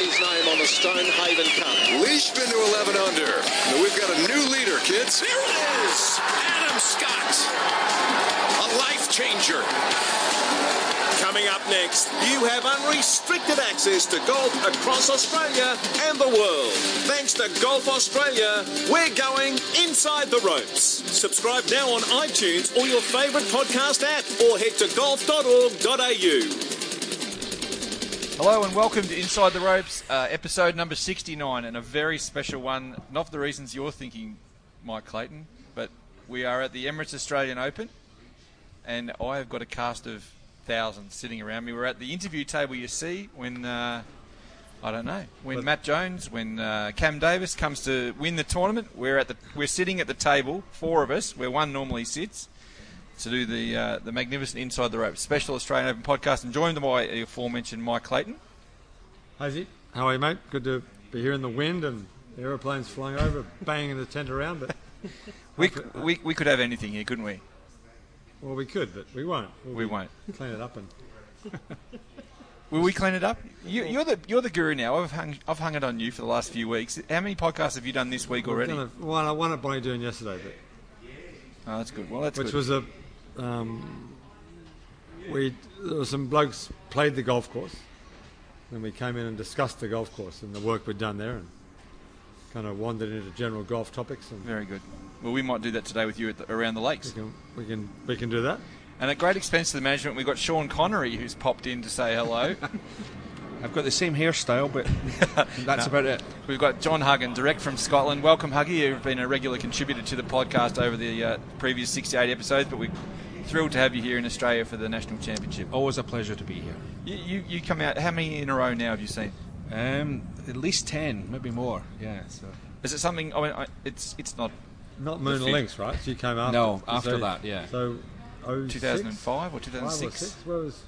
His name on the Stonehaven Cup. Leishman to 11 under. And we've got a new leader, kids. Here it is, Adam Scott, a life changer. Coming up next, you have unrestricted access to golf across Australia and the world. Thanks to Golf Australia, we're going inside the ropes. Subscribe now on iTunes or your favourite podcast app or head to golf.org.au. Hello and welcome to Inside the Ropes, uh, episode number 69, and a very special one, not for the reasons you're thinking, Mike Clayton, but we are at the Emirates Australian Open, and I have got a cast of thousands sitting around me. We're at the interview table you see when, uh, I don't know, when Matt Jones, when uh, Cam Davis comes to win the tournament, we're at the we're sitting at the table, four of us, where one normally sits, to do the uh, the magnificent Inside the Ropes special Australian Open podcast, and joined by the aforementioned Mike Clayton. Hazy, how are you, mate? Good to be here in the wind and the aeroplanes flying over, banging the tent around. But We, we, we could have anything here, couldn't we? well, we could, but we won't. We'll we will not clean it up and Will we clean it up? You, you're the you're the guru now. I've hung I've hung it on you for the last few weeks. How many podcasts have you done this week already? Done a- one, one at Bonnie doing yesterday, but, Oh, that's good. Well, that's which good. was a um, we there were some blokes played the golf course, and we came in and discussed the golf course and the work we'd done there, and kind of wandered into general golf topics, and very good. Well, we might do that today with you at the, around the we lakes. can we can we can do that. And at great expense to the management, we've got Sean Connery who's popped in to say hello. I've got the same hairstyle, but that's about it. We've got John Huggan, direct from Scotland. Welcome, Huggy. You've been a regular contributor to the podcast over the uh, previous 68 episodes, but we're thrilled to have you here in Australia for the national championship. Always a pleasure to be here. You, you, you come out. How many in a row now have you seen? Um, at least ten, maybe more. Yeah. So Is it something? I mean, I, it's it's not Not Moon The and fifth- Links, right? So you came after. No, so- after that, yeah. So, 06? 2005 or Five or 2006. six? Where was?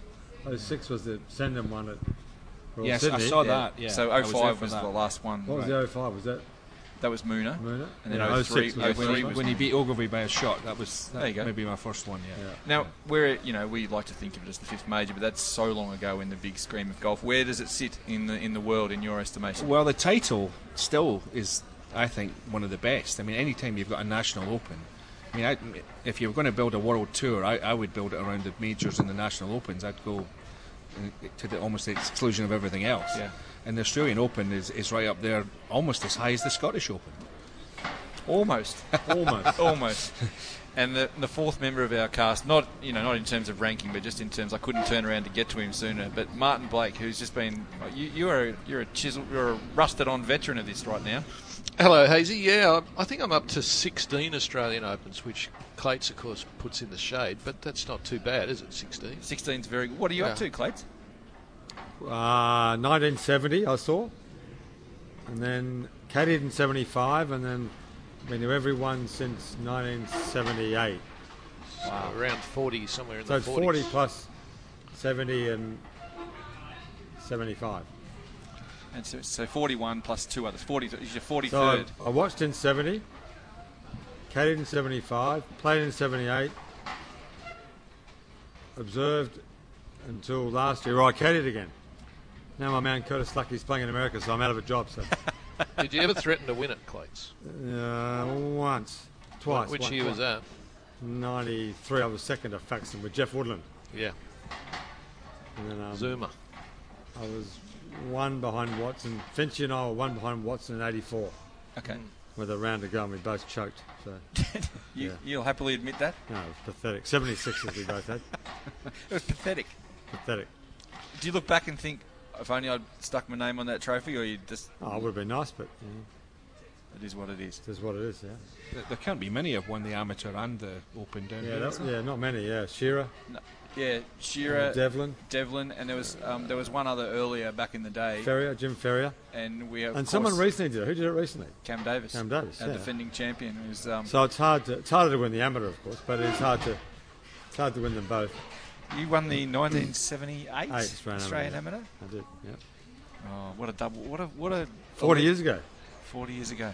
06 was the Sendham one at. Royal yes, Sydney. I saw that. Yeah. so I was 05 was, the last one. What was the 05? Was that That was Moonah. Moonah? And then Yeah, 03 06 was the when, first he, when he beat Ogilvy by a shot, that was that There you go. maybe my first one. Yeah. Yeah. Now, where you know we like to think of it as the fifth major, but that's so long ago in the big scheme of golf. Where does it sit in the in the world in your estimation? Well, the title still is, I think, one of the best. I mean, anytime you've got a national open, I mean, I, if you were going to build a world tour, I, I would build it around the majors and the national opens. I'd go uh, to the almost the exclusion of everything else. Yeah. And the Australian Open is, is right up there, almost as high as the Scottish Open. Almost, Almost. almost. And the, the fourth member of our cast, not you know not in terms of ranking, but just in terms I couldn't turn around to get to him sooner. But Martin Blake, who's just been you, you are you're a chisel, you're a rusted on veteran of this right now. Hello, Hazy. Yeah, I I think I'm up to 16 Australian Opens, which Clates, of course, puts in the shade, but that's not too bad, is it? 16. 16's very good. What are you up to, Clates? Uh, 1970, I saw. And then caddied in 75, and then been to everyone since 1978. Wow. Around 40, somewhere in So the it's 40s. 40 plus 70 and 75. And so, so 41 plus two others. 40 is your 43rd. So I, I watched in 70, caddied in 75, played in 78, observed until last year. I caddied again. Now my man Curtis Luck's playing in America, so I'm out of a job. So Did you ever threaten to win it, Clates? uh, once, twice. Which one- year was that? 93. I was second to Faxon with Jeff Woodland. Yeah. And then, um, Zuma. I was one behind Watson. Finchie and I were one behind Watson in 84 okay. with a round to go, and we both choked. So You, Yeah. You'll happily admit that? no, it was pathetic. 76s we both had. It was pathetic. Pathetic. Do you look back and think, if only I'd stuck my name on that trophy, or you just. Oh, it would have been nice, but you know, it is what it is. It is what it is. Yeah. There- There can't be many have won the amateur and the Open down Yeah. here. There? yeah. Not many. Yeah. Shearer. No, yeah, Shearer, Devlin. Devlin, and there was um, there was one other earlier back in the day, Ferrier. Jim Ferrier. and we have And someone recently did it. Who did it recently? Cam Davis, Cam Davis, our yeah. defending champion, who's um, So it's hard to it's harder to win the amateur, of course, but it's hard to it's hard to win them both. You won the 1978 Eight Australian Australian amateur. amateur. I did. Yeah. Oh, what a double! What a what a Forty years ago. 40 years ago.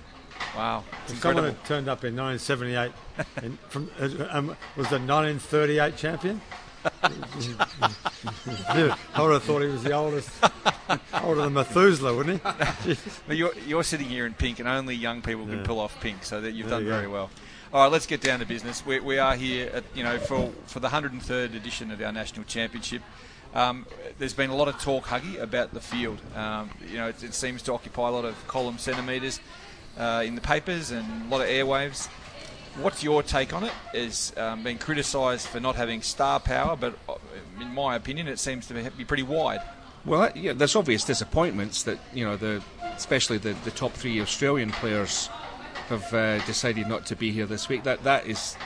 Wow, If someone turned up in 1978 and from um, was the 1938 champion. Dude, I would have thought he was the oldest, older than Methuselah, wouldn't he? But you're, you're sitting here in pink, and only young people can pull off pink, so that you've There done you very well. All right, let's get down to business. We, we are here, at, you know, for for the 103rd edition of our national championship. Um, there's been a lot of talk, Huggy, about the field. Um, you know, it, it seems to occupy a lot of column centimetres uh, in the papers and a lot of airwaves. What's your take on it? Is um, being criticised for not having star power, but uh, in my opinion, it seems to be, be pretty wide. Well, yeah, there's obvious disappointments that you know the, especially the, the top three Australian players have uh, decided not to be here this week. That that is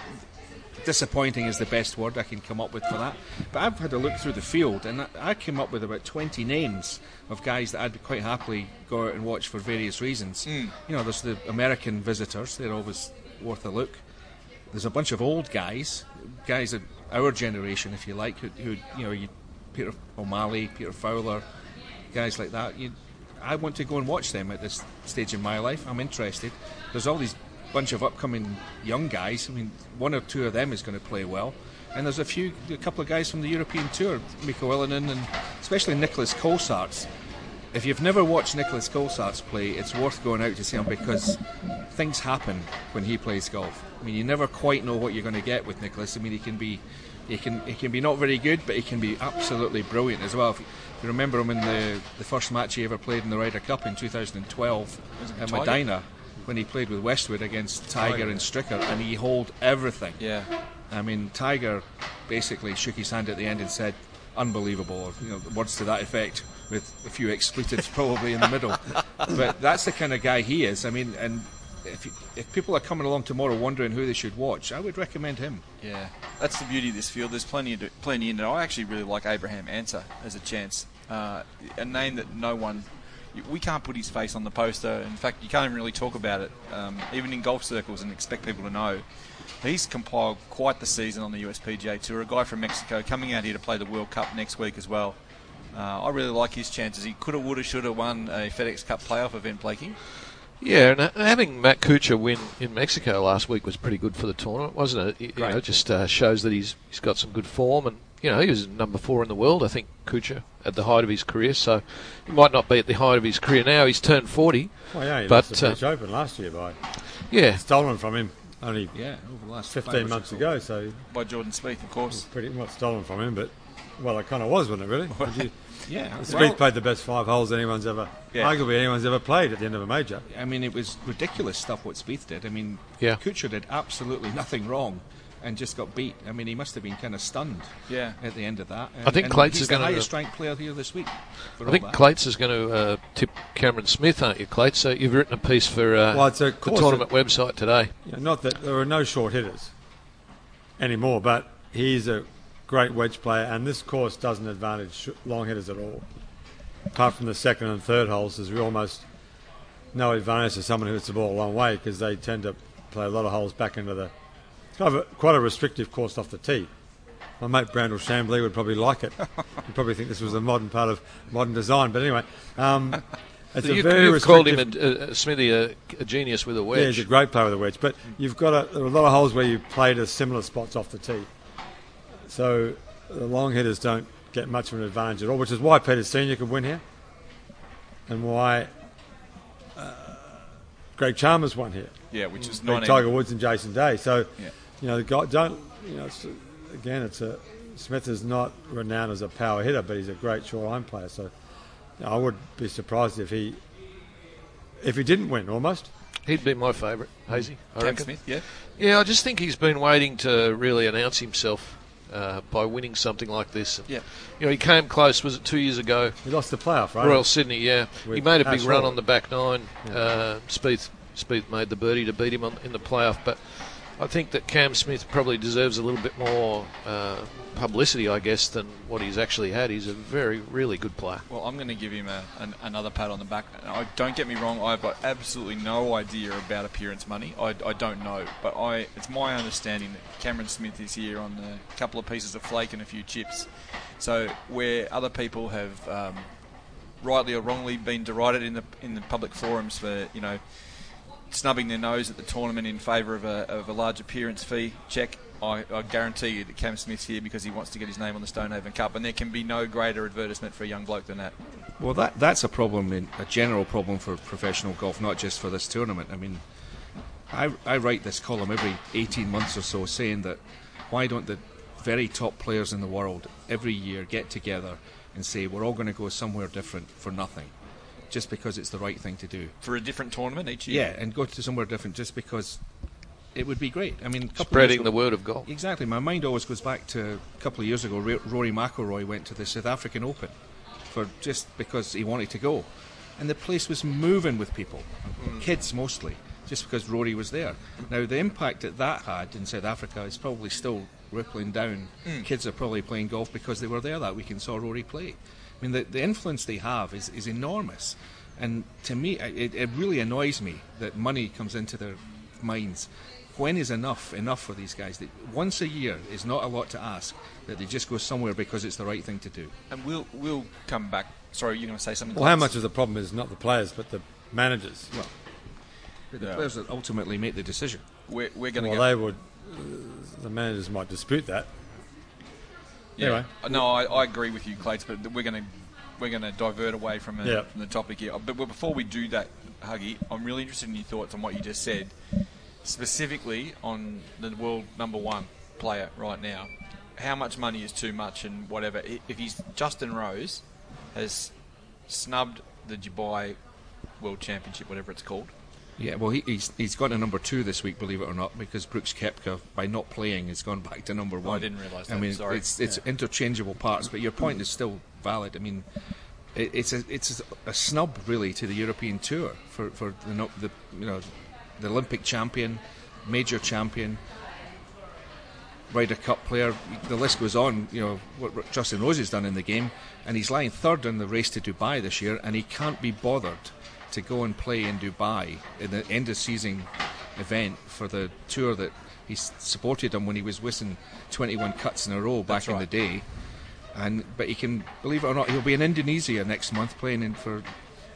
disappointing is the best word I can come up with for that. But I've had a look through the field, and I, came up with about 20 names of guys that I'd quite happily go out and watch for various reasons. You know, there's the American visitors; they're always worth a look. There's a bunch of old guys, guys of our generation, if you like, who, who you know, you, Peter O'Malley, Peter Fowler, guys like that. You, I want to go and watch them at this stage in my life. I'm interested. There's all these bunch of upcoming young guys. I mean, one or two of them is going to play well. And there's a few, a couple of guys from the European Tour, Mikko Ilonen and especially Nicolas Colsaerts. If you've never watched Nicolas Colsaerts play, it's worth going out to see him because things happen when he plays golf. I mean, you never quite know what you're going to get with Nicholas. I mean, he can be, he can, he can be not very good, but he can be absolutely brilliant as well. If you remember him in the, the first match he ever played in the Ryder Cup in 2012 at uh, Tiger? Medina, when he played with Westwood against Tiger and Stricker, and he hold everything. Yeah. I mean, Tiger basically shook his hand at the end and said, "Unbelievable," or you know, words to that effect, with a few expletives probably in the middle. But that's the kind of guy he is. I mean, and if you, if people are coming along tomorrow wondering who they should watch, I would recommend him. Yeah, that's the beauty of this field. There's plenty, of, plenty in it. I actually really like Abraham Ancer as a chance, uh, a name that no one, we can't put his face on the poster. In fact, you can't even really talk about it, um, even in golf circles, and expect people to know. He's compiled quite the season on the USPGA Tour. A guy from Mexico coming out here to play the World Cup next week as well. Uh, I really like his chances. He could have, would have, should have won a FedEx Cup playoff event, Blakey. Yeah, and having Matt Kuchar win in Mexico last week was pretty good for the tournament, wasn't it? You- You know, it just uh, shows that he's he's got some good form, and you know he was number four in the world, I think, Kuchar at the height of his career. So he might not be at the height of his career now. He's turned forty, Well, yeah, he but lost the uh, Open last year by yeah, stolen from him only Yeah, over the last 15 months ago. So By Jordan Spieth, of course. pretty much stolen from him, but well, it kind of was, wasn't it? Really? Would you, Yeah, Spieth well, played the best five holes anyone's ever, Yeah. arguably anyone's ever played at the end of a major. I mean, it was ridiculous stuff what Spieth did. I mean, Yeah. Kuchar did absolutely nothing wrong and just got beat. I mean, he must have been kind of stunned Yeah. at the end of that. I think and Clates is the gonna- highest ranked player here this week. I think that. Clates is going to uh, tip Cameron Smith, aren't you, Clates? So you've written a piece for uh, Well, it's a the course tournament website today. You know, not that there are no short hitters anymore, but he's a great wedge player, and this course doesn't advantage long hitters at all. Apart from the second and third holes, there's almost no advantage to someone who hits the ball a long way because they tend to play a lot of holes back into the. Quite a restrictive course off the tee. My mate Brandel Chamblee would probably like it. He'd probably think this was a modern part of modern design. But anyway, um, it's So a you, very you've called him a, a, a Smithy a, a genius with a wedge. yeah, he's a great player with a wedge, but you've got a, there are a lot of holes where you played at similar spots off the tee. So the long hitters don't get much of an advantage at all, which is why Peter Senior could win here, and why uh, Greg Chalmers won here. Yeah, which is Beat 19. Tiger Woods and Jason Day. So Yeah. You know the guy don't you know it's, again it's a Smith is not renowned as a power hitter, but he's a great short iron player. So you know, I would be surprised if he if he didn't win almost. He'd be my favourite, Hazy. I Cam reckon. Smith, yeah. Yeah, I just think he's been waiting to really announce himself uh, by winning something like this. And, Yeah. You know, he came close. Was it two years ago? He lost the playoff, right? Royal Sydney, yeah. With he made a big Ash run Hall. on the back nine. Uh, Spieth Spieth made the birdie to beat him on, in the playoff. But I think that Cam Smith probably deserves a little bit more uh, publicity, I guess, than what he's actually had. He's a very, really good player. Well, I'm going to give him a, an, another pat on the back. I, don't get me wrong, I've got absolutely no idea about appearance money. I, I don't know, but I it's my understanding that Cameron Smith is here on a couple of pieces of flake and a few chips. So where other people have um, rightly or wrongly been derided in the in the public forums for you know snubbing their nose at the tournament in favour of a, of a large appearance fee check. I, I, guarantee you that Cam Smith's here because he wants to get his name on the Stonehaven Cup, and there can be no greater advertisement for a young bloke than that. Well, that that's a problem, in, a general problem for professional golf, not just for this tournament. I mean, I, I write this column every 18 months or so saying that why don't the very top players in the world every year get together and say we're all going to go somewhere different for nothing? Just because it's the right thing to do. For a different tournament each year? Yeah, and go to somewhere different just because it would be great. I mean, spreading ago, the word of golf. Exactly. My mind always goes back to a couple of years ago. Rory McIlroy went to the South African Open for just because he wanted to go, and the place was moving with people, mm. kids mostly, just because Rory was there. Now the impact that that had in South Africa is probably still rippling down. Mm. Kids are probably playing golf because they were there that week and saw Rory play. I mean, the, the influence they have is, is enormous. And to me, it, it really annoys me that money comes into their minds. When is enough enough for these guys? That once a year is not a lot to ask. That they just go somewhere because it's the right thing to do. And we'll we'll come back. Sorry, you're going to say something. Well, how much of the problem is not the players but the managers? Well, the yeah. players that ultimately make the decision. We're, we're going to. Well, they would. Uh, the managers might dispute that. Yeah. Anyway. Uh, no, I, I agree with you, Clates, but we're going to we're going to divert away from, a, yep. from the topic here. But before we do that, Huggy, I'm really interested in your thoughts on what you just said, specifically on the world number one player right now. How much money is too much, and whatever. If he's Justin Rose has snubbed the Dubai World Championship, whatever it's called. Yeah, well, he, he's he's gone to number two this week, believe it or not, because Brooks Koepka, by not playing, has gone back to number one. Oh, I didn't realise that. I mean, Sorry. it's it's yeah. interchangeable parts, but your point is still valid. I mean, it, it's a it's a snub really to the European Tour for for the, the you know the Olympic champion, major champion, Ryder Cup player. The list goes on. You know what Justin Rose has done in the game, and he's lying third in the race to Dubai this year, and he can't be bothered to go and play in Dubai in the end of season event for the tour that he supported him when he was whistling 21 cuts in a row back in the day. And but he can believe it or not he'll be in Indonesia next month playing in for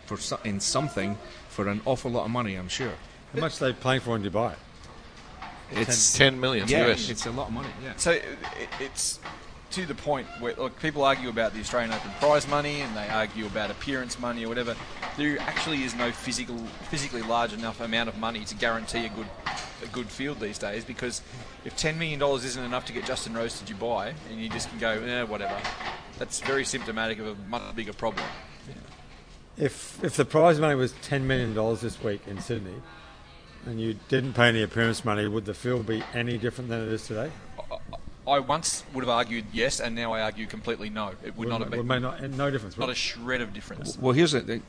for in something for an awful lot of money I'm sure. How much are they playing for in Dubai? It's 10 million yeah, US. it's a lot of money yeah. So it, it's to the point where look, people argue about the Australian Open prize money and they argue about appearance money or whatever. There actually is no physical, physically large enough amount of money to guarantee a good, a good field these days. Because if ten million dollars isn't enough to get Justin Rose to Dubai, and you just can go, eh, whatever, that's very symptomatic of a much bigger problem. If if the prize money was ten million dollars this week in Sydney, and you didn't pay any appearance money, would the field be any different than it is today? I once would have argued yes, and now I argue completely no. It would, would not have been. Would not, no difference. Not a shred of difference. Well, here's an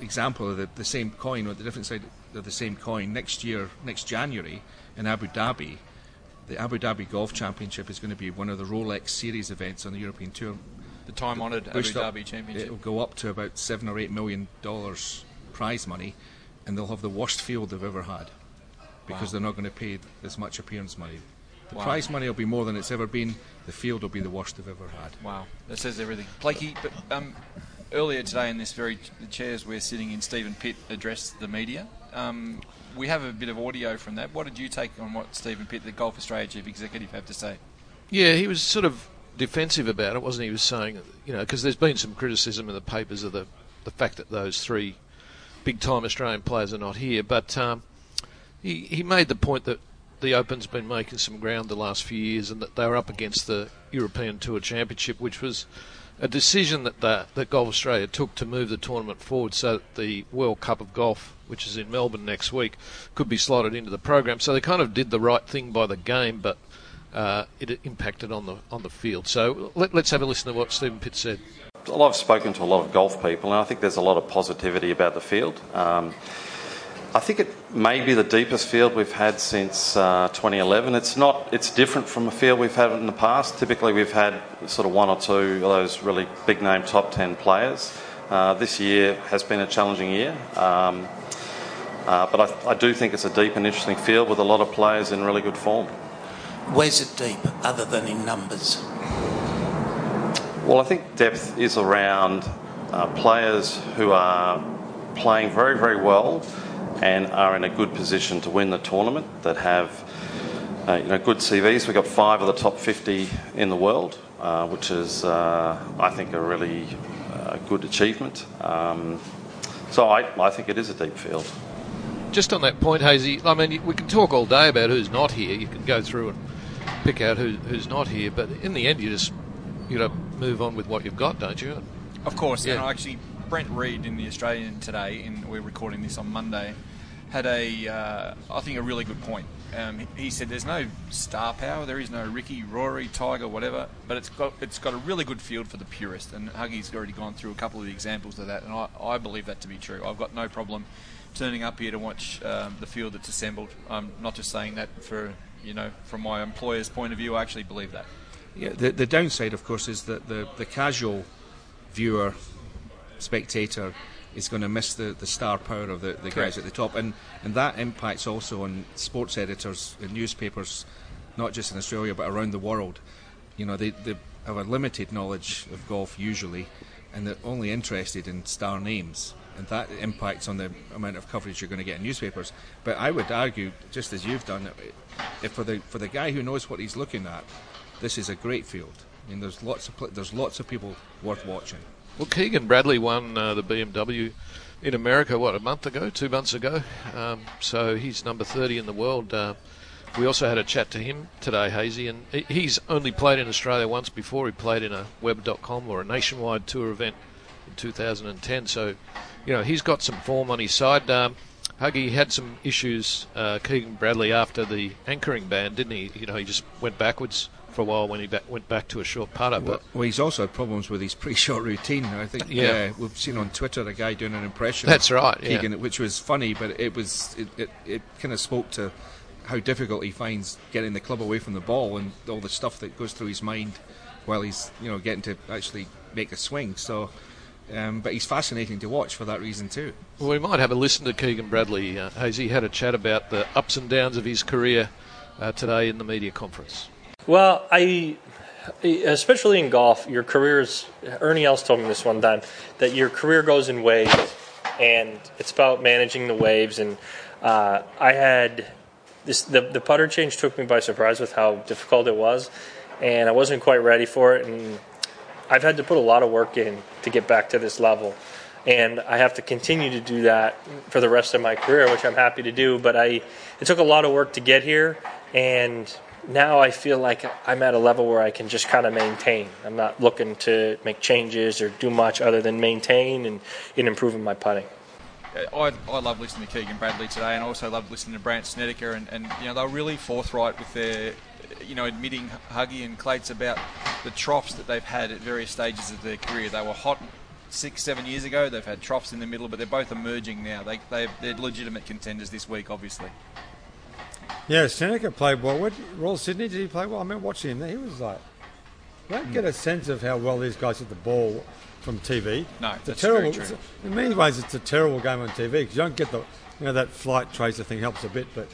example of the, the same coin, or the different side of the same coin. Next year, next January, in Abu Dhabi, the Abu Dhabi Golf Championship is going to be one of the Rolex Series events on the European Tour. The time-honoured Abu Dhabi Championship. It will go up to about seven or eight million dollars prize money, and they'll have the worst field they've ever had because wow. they're not going to pay as much appearance money. The wow. prize money will be more than it's ever been. The field will be the worst they've ever had. Wow, that says everything. Blakey, but um, earlier today in this very the chairs we're sitting in, Stephen Pitt addressed the media. Um, we have a bit of audio from that. What did you take on what Stephen Pitt, the Golf Australia chief executive, have to say? Yeah, he was sort of defensive about it, wasn't he? He was saying, you know, because there's been some criticism in the papers of the the fact that those three big time Australian players are not here, but um, he he made the point that the Open's been making some ground the last few years, and that they were up against the European Tour Championship, which was a decision that the, that Golf Australia took to move the tournament forward so that the World Cup of Golf, which is in Melbourne next week, could be slotted into the program. So they kind of did the right thing by the game, but uh, it impacted on the on the field. So let, us have a listen to what Stephen Pitt said. Well, I've spoken to a lot of golf people, and I think there's a lot of positivity about the field. Um, I think it may be the deepest field we've had since uh, 2011. It's not. It's different from a field we've had in the past. Typically, we've had sort of one or two of those really big name top ten players. Uh, this year has been a challenging year, um, uh, but I, I do think it's a deep and interesting field with a lot of players in really good form. Where's it deep, other than in numbers? Well, I think depth is around uh, players who are playing very, very well and are in a good position to win the tournament that have uh, you know, good CVs. We've got five of the top 50 in the world, uh, which is, uh, I think, a really uh, good achievement. Um, so I, I think it is a deep field. Just on that point, Hazy, I mean, we can talk all day about who's not here. You can go through and pick out who, who's not here, but in the end, you just you know move on with what you've got, don't you? Of course, Yeah. and actually, Brent Read in the Australian today, and we're recording this on Monday, had a, uh, I think, a really good point. Um, he- said, "There's no star power. There is no Ricky, Rory, Tiger, whatever. But it's got it's got a really good field for the purist." And Huggy's already gone through a couple of the examples of that, and I, I believe that to be true. I've got no problem turning up here to watch um, the field that's assembled. I'm not just saying that for you know from my employer's point of view. I actually believe that. Yeah, the, the downside, of course, is that the, the casual viewer, spectator, is going to miss the, the star power of the, the guys at the top. And, and that impacts also on sports editors in newspapers, not just in Australia but around the world. You know, they, they have a limited knowledge of golf usually, and they're only interested in star names. And that impacts on the amount of coverage you're going to get in newspapers. But I would argue, just as you've done, if for the for the guy who knows what he's looking at, this is a great field. I mean, there's lots of there's lots of people worth watching. Well, Keegan Bradley won uh, the BMW in America, what, a month ago, two months ago? Um, so he's number 30 in the world. Uh, we also had a chat to him today, Hazy, and he's only played in Australia once before. He played in a web.com or a nationwide tour event in 2010. So, you know, he's got some form on his side. Um, Huggy had some issues, uh, Keegan Bradley, after the anchoring ban, didn't he? You know, he just went backwards for a while when he went back to a short putter. Well, But well, he's also had problems with his pre-shot routine. I think Yeah. uh, we've seen on Twitter a guy doing an impression. That's of right, yeah. Keegan, which was funny, but it was it, it, it kind of spoke to how difficult he finds getting the club away from the ball and all the stuff that goes through his mind while he's you know getting to actually make a swing. So, um, but he's fascinating to watch for that reason too. Well, we might have a listen to Keegan Bradley. Uh, Hazy had a chat about the ups and downs of his career uh, today in the media conference. Well, I, especially in golf, your career is. Ernie Els told me this one time that your career goes in waves, and it's about managing the waves. And uh, I had this. The, the putter change took me by surprise with how difficult it was, and I wasn't quite ready for it. And I've had to put a lot of work in to get back to this level. And I have to continue to do that for the rest of my career, which I'm happy to do. But I, it took a lot of work to get here, and now I feel like I'm at a level where I can just kind of maintain. I'm not looking to make changes or do much other than maintain and, and improving my putting. I, I love listening to Keegan Bradley today, and I also love listening to Brant Snedeker, and, and you know they're really forthright with their, you know, admitting Huggy and Clates about the troughs that they've had at various stages of their career. They were hot six, seven years ago. They've had troughs in the middle, but they're both emerging now. They they they're legitimate contenders this week, obviously. Yeah, Seneca played well. What, Royal Sydney, did he play well? I mean, watching him there, he was like. You don't get a sense of how well these guys hit the ball from TV. No, it's a that's terrible. very true. it's in many ways, it's a terrible game on TV because you don't get the, you know, that flight tracer thing helps a bit, but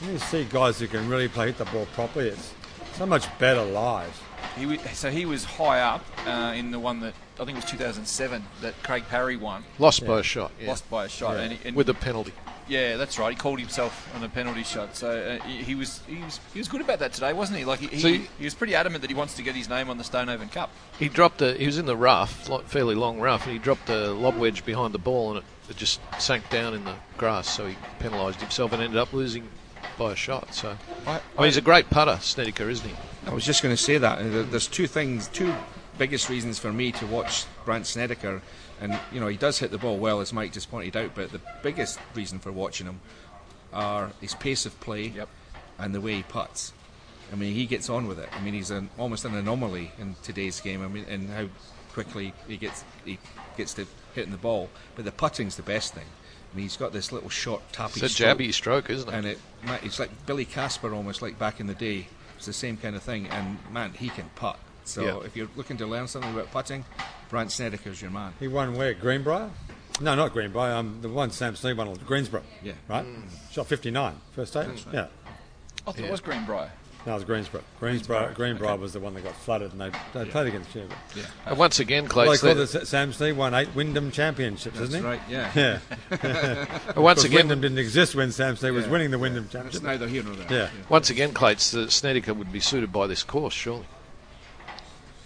when you see guys who can really play hit the ball properly, it's so much better live. He was, so he was high up uh, in the one that I think it was 2007 that Craig Parry won. Lost by a shot. Yeah. Lost by a shot, Yeah. and, he- and with a penalty. Yeah, that's right. He called himself on a penalty shot, so uh, he, he was he was he was good about that today, wasn't he? Like he, So he, he was pretty adamant that he wants to get his name on the Stonehaven Cup. He dropped a. He was in the rough, like fairly long rough, and he dropped a lob wedge behind the ball, and it, it just sank down in the grass. So he penalised himself and ended up losing by a shot. So I, mean, he's a great putter, Snedeker, isn't he? I was just going to say that. There's two things, two biggest reasons for me to watch Brant Snedeker, and you know he does hit the ball well, as Mike just pointed out. But the biggest reason for watching him are his pace of play and the way he puts. I mean, he gets on with it. I mean, he's an, almost an anomaly in today's game. I mean, and how quickly he gets he gets to hitting the ball. But the putting's the best thing. I mean, he's got this little short tappy It's a stroke. jabby stroke, isn't it? And it, it's like Billy Casper almost like back in the day. It's the same kind of thing. And man, he can putt. So Yeah. if you're looking to learn something about putting, Brant Snedeker's your man. He won where? Greenbrier? No, not Greenbrier. Um, the one Sam Snead won, Greensboro. Yeah. Right? Shot 59, first stage. Right. Yeah. I thought it was Greenbrier. No, it was Greensboro. Greensboro, Greenbrier was the one that got flooded and they, they played against Cuba. Yeah. And once again, Well, Clates, they call they- Sam Snead won eight Wyndham championships, That's isn't he? right, yeah. Yeah. And once Because again- Wyndham didn't exist when Sam Snead was winning the Wyndham It's championship. neither here nor there. Yeah. Once again, Clates, the Snedeker would be suited by this course, surely.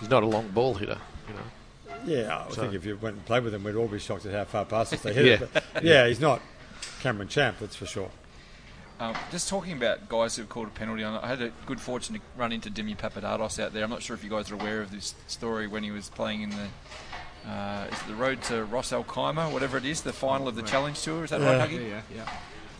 He's not a long ball hitter, you know. Yeah, I So- think if you went and played with him, we'd all be shocked at how far past us they hit Yeah. it. But yeah, he's not Cameron Champ, that's for sure. Um, just talking about guys who've called a penalty on it, I had a good fortune to run into Dimi Papadatos out there. I'm not sure if you guys are aware of this story when he was playing in the uh, is it the road to Ras Al Khaimah, whatever it is, the final of the Right. Challenge Tour. Is that Yeah. right, Huggy? Yeah, yeah, yeah.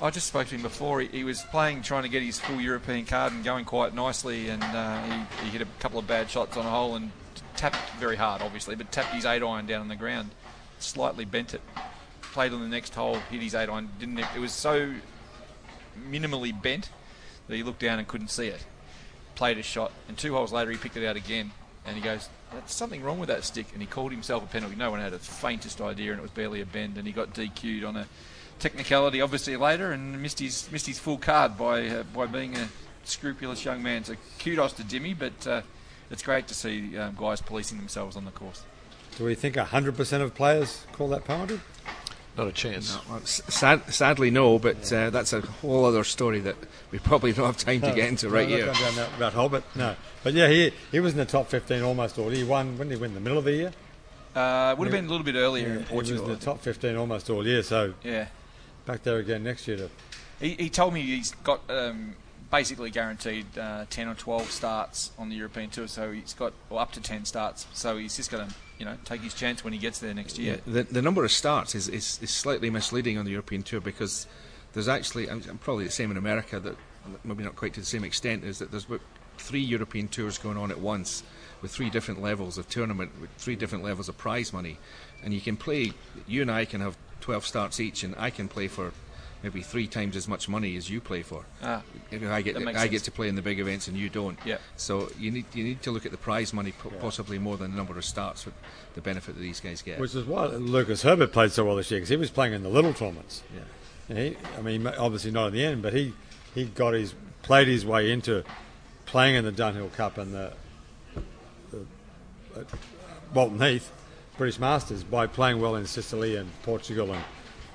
I just spoke to him before. He, he was playing, trying to get his full European card and going quite nicely. And uh, he, he hit a couple of bad shots on a hole and tapped very hard, obviously, but tapped his eight iron down on the ground, slightly bent it. Played on the next hole, hit his eight iron. Didn't it it was so minimally bent that he looked down and couldn't see it. Played a shot, and two holes later he picked it out again. And he goes, "There's something wrong with that stick." And he called himself a penalty. No one had the faintest idea, and it was barely a bend. And he got DQ'd on a technicality, obviously later, and missed his missed his full card by uh, by being a scrupulous young man. So kudos to Dimmy, but uh, it's great to see um, guys policing themselves on the course. Do we think 100% of players call that penalty? Not a chance. No, well, sad, sadly, no, but uh, that's a whole other story that we probably don't have time to No, get into no, right not here. going down that rabbit hole, but no. But yeah, he he was in the top 15 almost all. Year. He won, when did he win? The middle of the year? Uh, would have been a little bit earlier Yeah, in Portugal. He was in the top 15 almost all year, so Yeah. Back there again next year. To, He, he told me he's got um, basically guaranteed uh, 10 or 12 starts on the European Tour, so he's got well, up to 10 starts. So he's just going to, you know, take his chance when he gets there next year. The, the number of starts is, is, is slightly misleading on the European Tour because there's actually, I'm, I'm probably the same in America, that maybe not quite to the same extent, is that there's about three European Tours going on at once with three different levels of tournament, with three different levels of prize money. And you can play, you and I can have 12 starts each, and I can play for maybe three times as much money as you play for. Ah, You I get I sense. get to play in the big events and you don't. Yeah. So you need you need to look at the prize money po- possibly more than the number of starts with the benefit that these guys get. Which is why Lucas Herbert played so well this year because he was playing in the little tournaments. Yeah. He, I mean, obviously not in the end, but he, he got his played his way into playing in the Dunhill Cup and the, the uh, Walton Heath British Masters by playing well in Sicily and Portugal and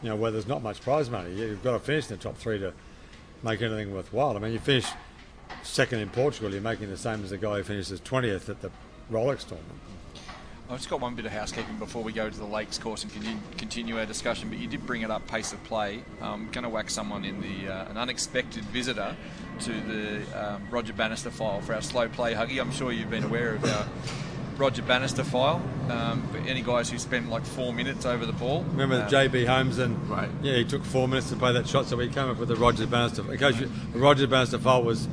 you know where there's not much prize money. You've got to finish in the top three to make anything worthwhile. I mean, you finish second in Portugal, you're making the same as the guy who finishes twentieth at the Rolex tournament. I've just got one bit of housekeeping before we go to the Lakes course and continue, continue our discussion. But you did bring it up, pace of play. I'm going to whack someone in the uh, an unexpected visitor to the um, Roger Bannister file for our slow play huggy. I'm sure you've been aware of our Roger Bannister file. Um, for any guys who spend like four minutes over the ball. Remember um, JB Holmes and Right. yeah, he took four minutes to play that shot, so we came up with the Roger Bannister. Because the Roger Bannister file was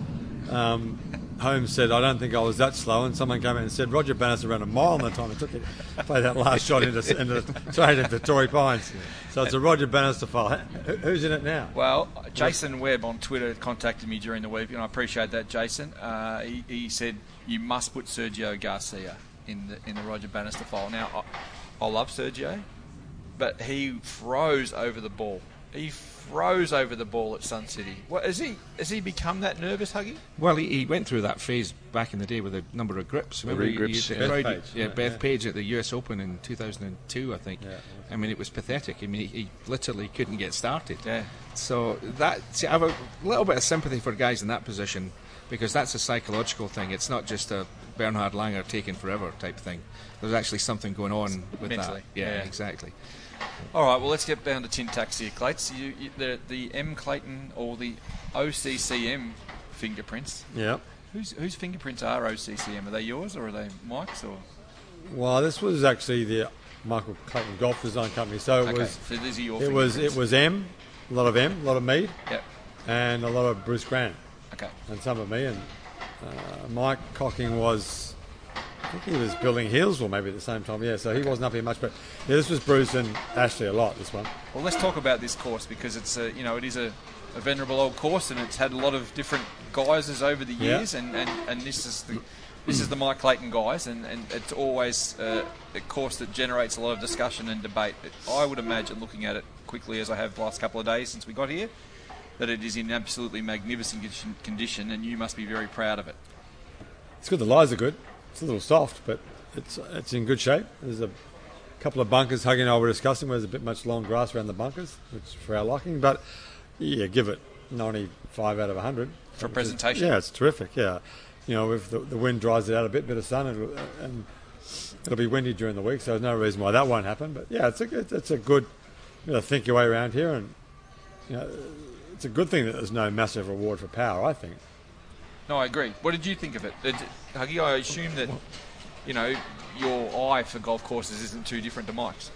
um, Holmes said, "I don't think I was that slow," and someone came in and said, "Roger Bannister ran a mile in the time it took him to play that last shot into, into straight into Torrey Pines." So it's a Roger Bannister file. Who's in it now? Well, Jason Webb on Twitter contacted me during the week, and I appreciate that, Jason. Uh, he, he said you must put Sergio Garcia in the in the Roger Bannister file. Now, I, I love Sergio, but he froze over the ball. He froze over the ball at Sun City. What has he? Has he become that nervous, Huggy? Well, he, he went through that phase back in the day with a number of grips. Remember, he- he grips, used to Bethpage, yeah, yeah, Beth yeah. Page at the U.S. Open in 2002, I think. Yeah. I mean, it was pathetic. I mean, he, he literally couldn't get started. Yeah. So that see, I have a little bit of sympathy for guys in that position because that's a psychological thing. It's not just a Bernhard Langer taking forever type thing. There's actually something going on with Mentally, that. Yeah, yeah. exactly. All right, well, let's get down to tin tacks here, Clates. You, you, the, the M Clayton or the OCCM fingerprints. Yeah. Whose, whose fingerprints are OCCM? Are they yours or are they Mike's? Or Well, this was actually the Michael Clayton Golf Design Company. So it Okay, was. so these are your It was. It was M, a lot of M, a lot of me, Yep. and a lot of Bruce Grant. Okay. and some of me. And uh, Mike Cocking was I think he was building Healesville maybe at the same time. Yeah, so he wasn't up here much, but yeah, this was Bruce and Ashley a lot. This one. Well, let's talk about this course because it's a you know it is a, a venerable old course and it's had a lot of different guises over the Yeah. years, and, and, and this is the this is the Mike Clayton guys, and, and it's always uh, a course that generates a lot of discussion and debate. I would imagine, looking at it quickly as I have the last couple of days since we got here, that it is in absolutely magnificent condition, and you must be very proud of it. It's good. The lies are good. It's a little soft, but it's it's in good shape. There's a couple of bunkers Huggy and I were discussing where there's a bit much long grass around the bunkers, which is for our liking. But yeah, give it 95 out of 100 For presentation? Yeah, it's terrific. Yeah, you know, if the, the wind dries it out a bit, bit of sun, and, and it'll be windy during the week, so there's no reason why that won't happen. But yeah, it's a good, it's a good, you know, think your way around here, and you know, it's a good thing that there's no massive reward for power. I think. No, I agree. What did you think of it? Did, Huggy, I assume that, you know, your eye for golf courses isn't too different to Mike's.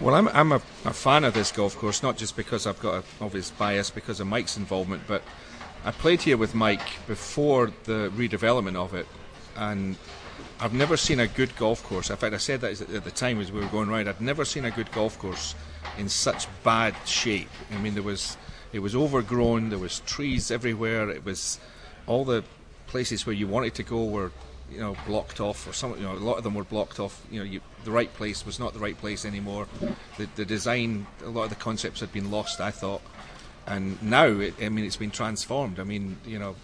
Well, I'm, I'm a, a fan of this golf course, not just because I've got an obvious bias because of Mike's involvement, but I played here with Mike before the redevelopment of it, and I've never seen a good golf course. In fact, I said that at the time as we were going round. I'd never seen a good golf course in such bad shape. I mean, there was it was overgrown. There was trees everywhere. It was all the places where you wanted to go were you know blocked off or some you know a lot of them were blocked off you know you, the right place was not the right place anymore the, the design a lot of the concepts had been lost I thought and now it, I mean it's been transformed I mean you know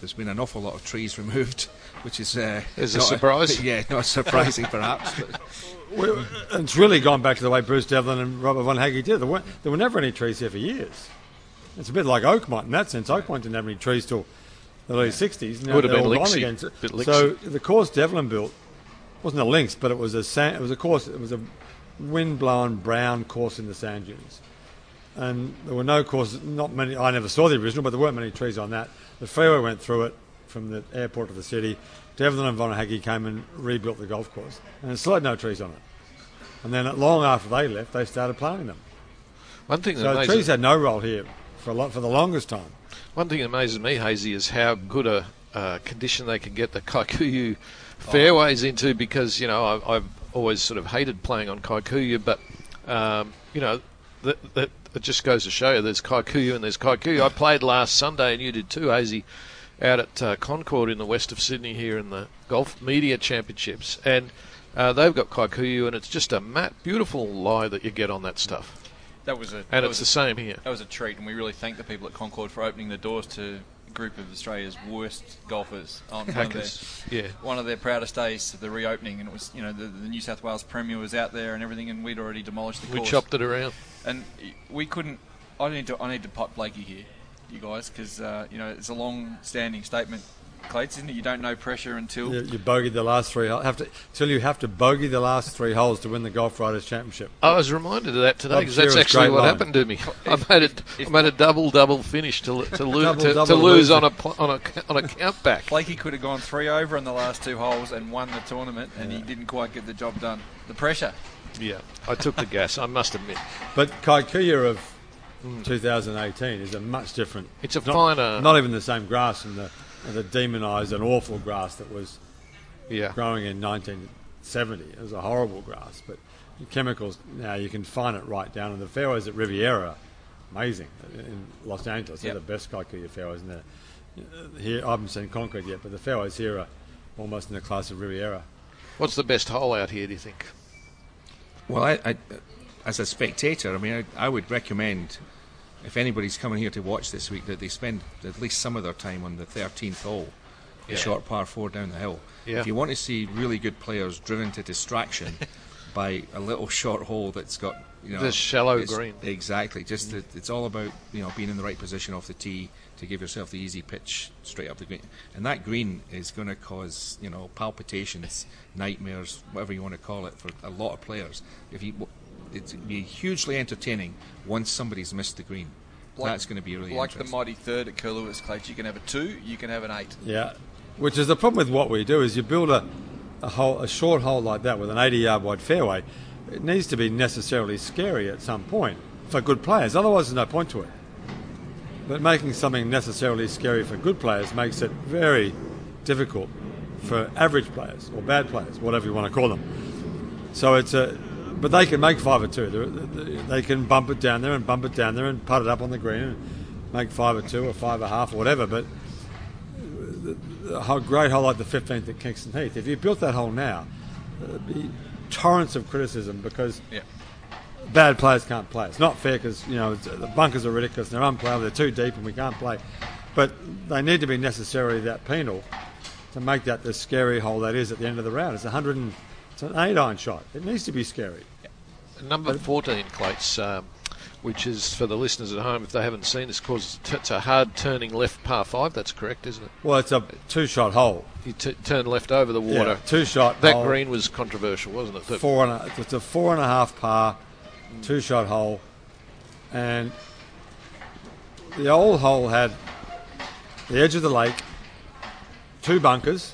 there's been an awful lot of trees removed which is uh, Is a not surprise? yeah not surprising perhaps but Well, it's really gone back to the way Bruce Devlin and Robert Von Hagge did. There, weren't, there were never any trees here for years. It's a bit like Oakmont in that sense. Oakmont didn't have any trees till the early 60s. Now Would have been linksy. again. So, so the course Devlin built wasn't a links, but it was a sand, it was a course. It was a wind-blown brown course in the sand dunes, and there were no courses. Not many. I never saw the original, but there weren't many trees on that. The freeway went through it from the airport to the city. Devlin and Von Hagge came and rebuilt the golf course, and it still had no trees on it. And then, long after they left, they started planting them. One thing that So amazes- trees had no role here for a lot, for the longest time. One thing that amazes me, Hazy, is how good a uh, condition they can get the Kikuyu fairways into because, you know, I've, I've always sort of hated playing on Kikuyu, but, um, you know, that, that, it just goes to show you there's Kikuyu and there's Kikuyu. I played last Sunday, and you did too, Hazy, out at uh, Concord in the west of Sydney here in the Golf Media Championships. And uh, they've got Kikuyu, and it's just a matte, beautiful lie that you get on that stuff. That was a And it's was the a- same here. That was a treat, and we really thank the people at Concord for opening the doors to a group of Australia's worst golfers on one of, their, yeah. one of their proudest days of the reopening, and it was you know the, the New South Wales Premier was out there and everything, and we'd already demolished the We course. chopped it around. and we couldn't. I need to I need to pot Blakey here, you guys, because uh, you know it's a long-standing statement, Clates, isn't it? You don't know pressure until You, you bogeyed the last three. Have to till you have to bogey the last three holes to win the Golf Riders Championship. I was reminded of that today because that's Shearer's actually what line. happened to me. I made a, I made a double double finish to to, lo- Double, to, to lose on a on a on a count back. Blakey could have gone three over in the last two holes and won the tournament, and he didn't quite get the job done. The pressure. Yeah, I took the gas. I must admit. But Kikuyu of hmm. 2018 is a much different. It's a not, finer- Not even the same grass and the the demonised and awful grass that was Yeah. growing in 1970. It was a horrible grass, but the chemicals now you can find it right down. in the fairways at Riviera, amazing in Los Angeles. They're Yep. the best Kikuyu fairways in there. Uh, here, I haven't seen Concord yet, but the fairways here are almost in the class of Riviera. What's the best hole out here? Do you think? Well, I, I, as a spectator, I mean, I, I would recommend if anybody's coming here to watch this week that they spend at least some of their time on the 13th hole, the Yeah. short par four down the hill. Yeah. If you want to see really good players driven to distraction by a little short hole that's got you know The shallow green. exactly. Just mm. that it's all about you know being in the right position off the tee to give yourself the easy pitch straight up the green, and that green is going to cause you know palpitations, nightmares, whatever you want to call it, for a lot of players. If you, it's gonna be hugely entertaining once somebody's missed the green. That's going to be really like the mighty third at Curlewis, Clates. You can have a two, you can have an eight. Yeah, which is the problem with what we do is you build a a, hole, a short hole like that with an 80 yard wide fairway. It needs to be necessarily scary at some point for good players. Otherwise, there's no point to it. But making something necessarily scary for good players makes it very difficult for average players or bad players, whatever you want to call them. So it's a, but they can make five or two. They're, they can bump it down there and bump it down there and put it up on the green and make five or two or five or half or whatever. But a great hole like the 15th at Kingston Heath, if you built that hole now, there'd be torrents of criticism because yeah. bad players can't play. It's not fair because you know the bunkers are ridiculous. They're unplayable. They're too deep, and we can't play. But they need to be necessarily that penal to make that the scary hole that is at the end of the round. It's 100. It's an eight iron shot. It needs to be scary. Number 14, Clates, um, which is for the listeners at home, if they haven't seen this course, it's a hard turning left par five. That's correct, isn't it? Well, it's a two shot hole. You t- turn left over the water. Yeah, two shot. That hole. green was controversial, wasn't it? That four and a, it's a four and a half par, two shot hole, and the old hole had the edge of the lake, two bunkers,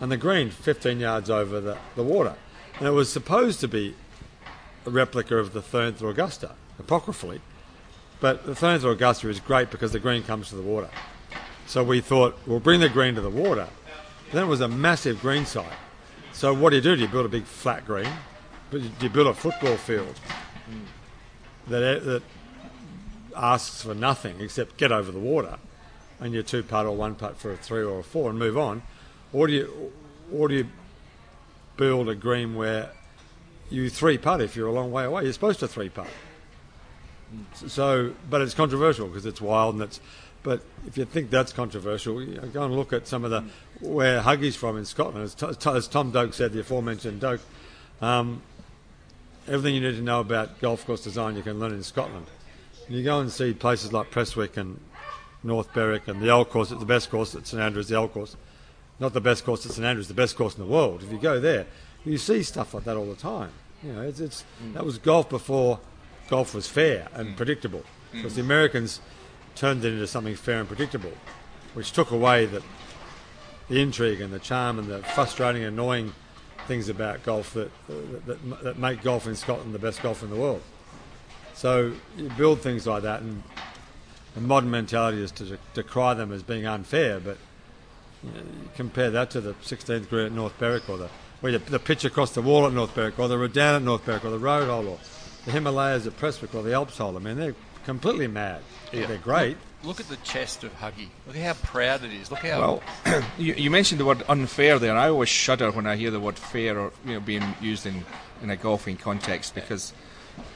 and the green 15 yards over the, the water. And it was supposed to be a replica of the Thornthorpe Augusta, apocryphally. But the Thornthorpe Augusta is great because the green comes to the water. So we thought, we'll bring the green to the water. Then it was a massive green site. So what do you do? Do you build a big flat green? Do you build a football field that, that asks for nothing except get over the water and your two putt or one putt for a three or a four and move on? Or do you, or do you build a green where you three putt if you're a long way away? You're supposed to three putt. So, but it's controversial because it's wild and it's. But if you think that's controversial, you know, go and look at some of the where Huggy's from in Scotland. As, as Tom Doak said, the aforementioned Doak, um, everything you need to know about golf course design you can learn in Scotland. You go and see places like Prestwick and North Berwick and the old course. It's the best course at St Andrews. The old course not the best course at St Andrews, the best course in the world. If you go there, you see stuff like that all the time. You know, it's, it's mm. that was golf before golf was fair and mm. predictable, because mm. the Americans turned it into something fair and predictable, which took away the the intrigue and the charm and the frustrating, annoying things about golf that, that, that, that make golf in Scotland the best golf in the world. So you build things like that, and the modern mentality is to decry them as being unfair, but you know, compare that to the 16th green at North Berwick or the, or the pitch across the wall at North Berwick or the Redan at North Berwick or the Road Hole or the Himalayas at Prestwick or the Alps Hole. I mean, they're completely mad. Yeah. They're great. Look, look, at the chest of Huggy. Look how proud it is. Look how. Well, you, you, mentioned the word unfair there. I always shudder when I hear the word fair or you know being used in, in a golfing context because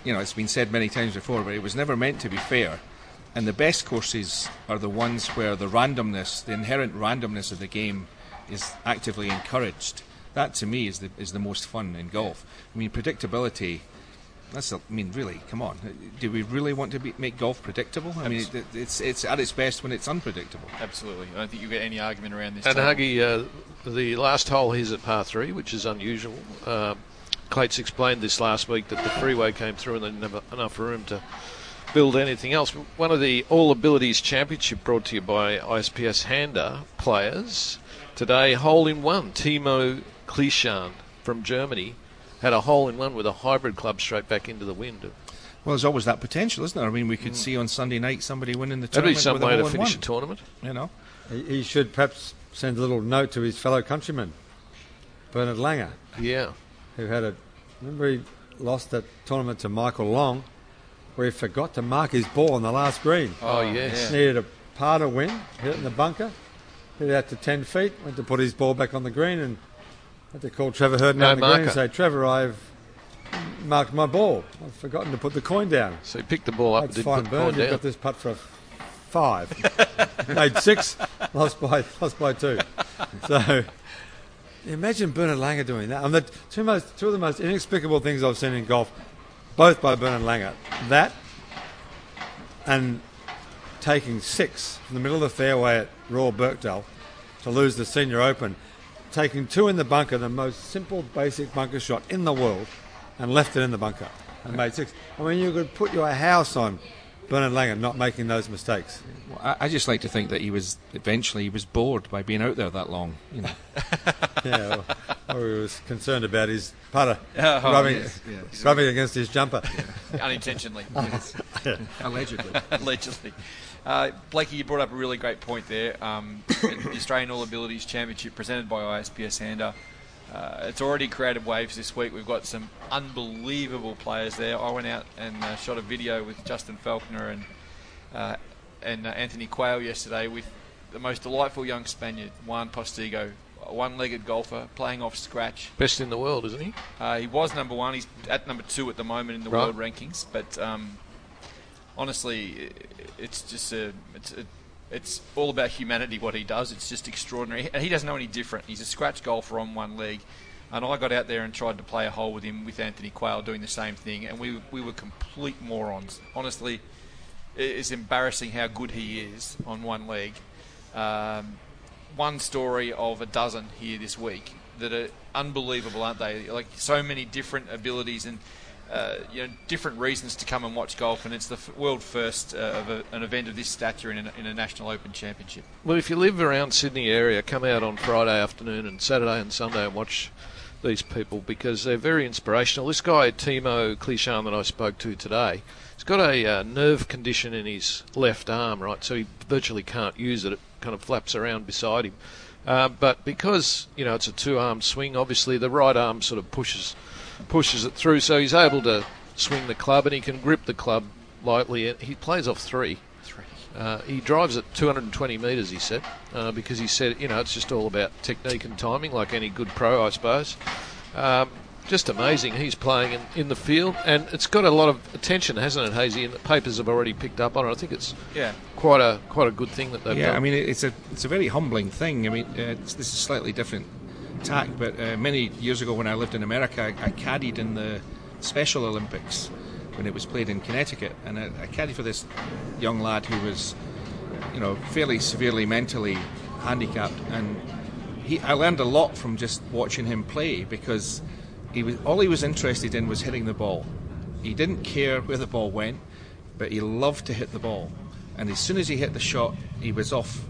you know it's been said many times before, but it was never meant to be fair. And the best courses are the ones where the randomness, the inherent randomness of the game, is actively encouraged. That to me is the is the most fun in golf. I mean, predictability. That's a, I mean, really, come on. Do we really want to be, make golf predictable? I mean, it, it's it's at its best when it's unpredictable. Absolutely. I don't think you get any argument around this. And Huggy, uh, the last hole is at par three, which is unusual. Uh, Clates explained this last week that the freeway came through and they didn't have enough room to build anything else. One of the All Abilities Championship brought to you by ISPS Handa players today, hole in one. Timo Klishan from Germany had a hole in one with a hybrid club straight back into the wind. Well, there's always that potential, isn't there? I mean, we could mm. see on Sunday night somebody winning the tournament. That'd be some way to finish a tournament. You know, he, he, should perhaps send a little note to his fellow countryman, Bernhard Langer. Yeah, who had a remember he lost that tournament to Michael Long where he forgot to mark his ball on the last green. Oh, oh yes. Yeah. Needed a par win, hit it in the bunker, hit it out to 10 feet, went to put his ball back on the green and had to call Trevor Herden no out the green and say, Trevor, I've marked my ball. I've forgotten to put the coin down. So he picked the ball up That's and fine, Burn. You've got this putt for a five. Made six, lost by lost by two. So imagine Bernhard Langer doing that. And the two most two of the most inexplicable things I've seen in golf both by Bernhard Langer. That and taking six from the middle of the fairway at Royal Birkdale to lose the Senior Open, taking two in the bunker, the most simple, basic bunker shot in the world, and left it in the bunker and made six. I mean, you could put your house on Bernhard Langer not making those mistakes. Well, I, I, just like to think that he was eventually he was bored by being out there that long. You know. yeah, or, or, he was concerned about his putter oh, rubbing, yes, yes. rubbing against his jumper. Yeah. Unintentionally. Allegedly. Allegedly. Uh, Blakey, you brought up a really great point there. Um, the Australian All Abilities Championship presented by ISPS Handa. Uh, it's already created waves this week. We've got some unbelievable players there. I went out and uh, shot a video with Justin Falconer and uh, and uh, Anthony Quayle yesterday with the most delightful young Spaniard, Juan Postigo, one-legged golfer playing off scratch. Best in the world, isn't he? Uh, he was number one. He's at number two at the moment in the right. world rankings. But um, honestly, it's just a it's a it's all about humanity what he does. It's just extraordinary. And he doesn't know any different. He's a scratch golfer on one leg. And I got out there and tried to play a hole with him with Anthony Quayle doing the same thing, and we we were complete morons. Honestly, it's embarrassing how good he is on one leg. Um, one story of a dozen here this week that are unbelievable, aren't they? Like so many different abilities and uh, you know, different reasons to come and watch golf, and it's the f- world first uh, of a, an event of this stature in a, in a National Open Championship. Well, if you live around Sydney area, come out on Friday afternoon and Saturday and Sunday and watch these people because they're very inspirational. This guy, Timo Kleshan, that I spoke to today, he's got a uh, nerve condition in his left arm, right? So he virtually can't use it. It kind of flaps around beside him. Uh, but because you know it's a two-arm swing, obviously the right arm sort of pushes pushes it through, so he's able to swing the club and he can grip the club lightly. He plays off three. Three. Uh, he drives at 220 metres, he said, uh, because he said, you know, it's just all about technique and timing, like any good pro, I suppose. Um, just amazing. He's playing in, in the field, and it's got a lot of attention, hasn't it, Hazy? And the papers have already picked up on it. I think it's yeah quite a quite a good thing that they've yeah, done. I mean, it's a it's a very humbling thing. I mean, uh, this is slightly different tack, but uh, many years ago when I lived in America, I, I, caddied in the Special Olympics when it was played in Connecticut, and I, I caddied for this young lad who was, you know, fairly severely mentally handicapped, and he, I learned a lot from just watching him play because he was all he was interested in was hitting the ball. He didn't care where the ball went, but he loved to hit the ball. And as soon as he hit the shot, he was off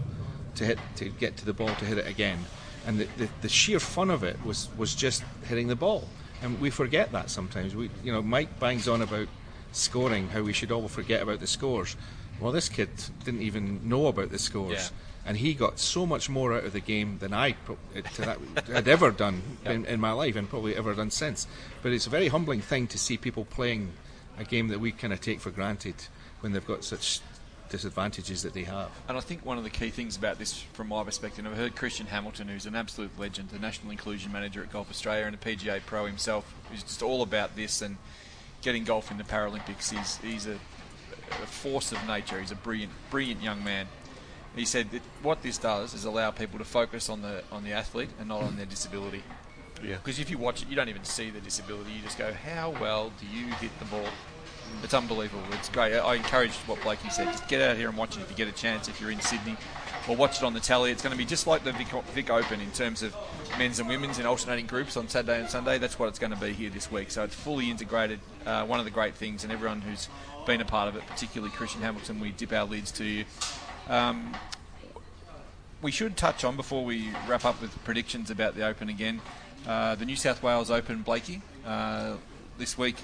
to hit to get to the ball to hit it again and the, the, the, sheer fun of it was, was just hitting the ball. And we forget that sometimes. We, you know, Mike bangs on about scoring, how we should all forget about the scores. Well, this kid didn't even know about the scores, yeah. and he got so much more out of the game than I uh, had ever done in, in my life, and probably ever done since. But it's a very humbling thing to see people playing a game that we kind of take for granted when they've got such disadvantages that they have. And I think one of the key things about this, from my perspective, I've heard Christian Hamilton, who's an absolute legend, the National Inclusion Manager at Golf Australia and a PGA Pro himself, who's just all about this and getting golf in the Paralympics. He's, he's a, a force of nature. He's a brilliant, brilliant young man. He said that what this does is allow people to focus on the on the athlete and not on their disability. Yeah. Because if you watch it, you don't even see the disability. You just go, how well do you hit the ball? It's unbelievable. It's great. I encourage what Blakey said. Just get out here and watch it if you get a chance. If you're in Sydney, or watch it on the telly. It's going to be just like the Vic, Vic Open in terms of men's and women's in alternating groups on Saturday and Sunday. That's what it's going to be here this week. So it's fully integrated. Uh, one of the great things, and everyone who's been a part of it, particularly Christian Hamilton, we dip our lids to you. Um, we should touch on before we wrap up with predictions about the Open again. Uh, the New South Wales Open, Blakey, uh, this week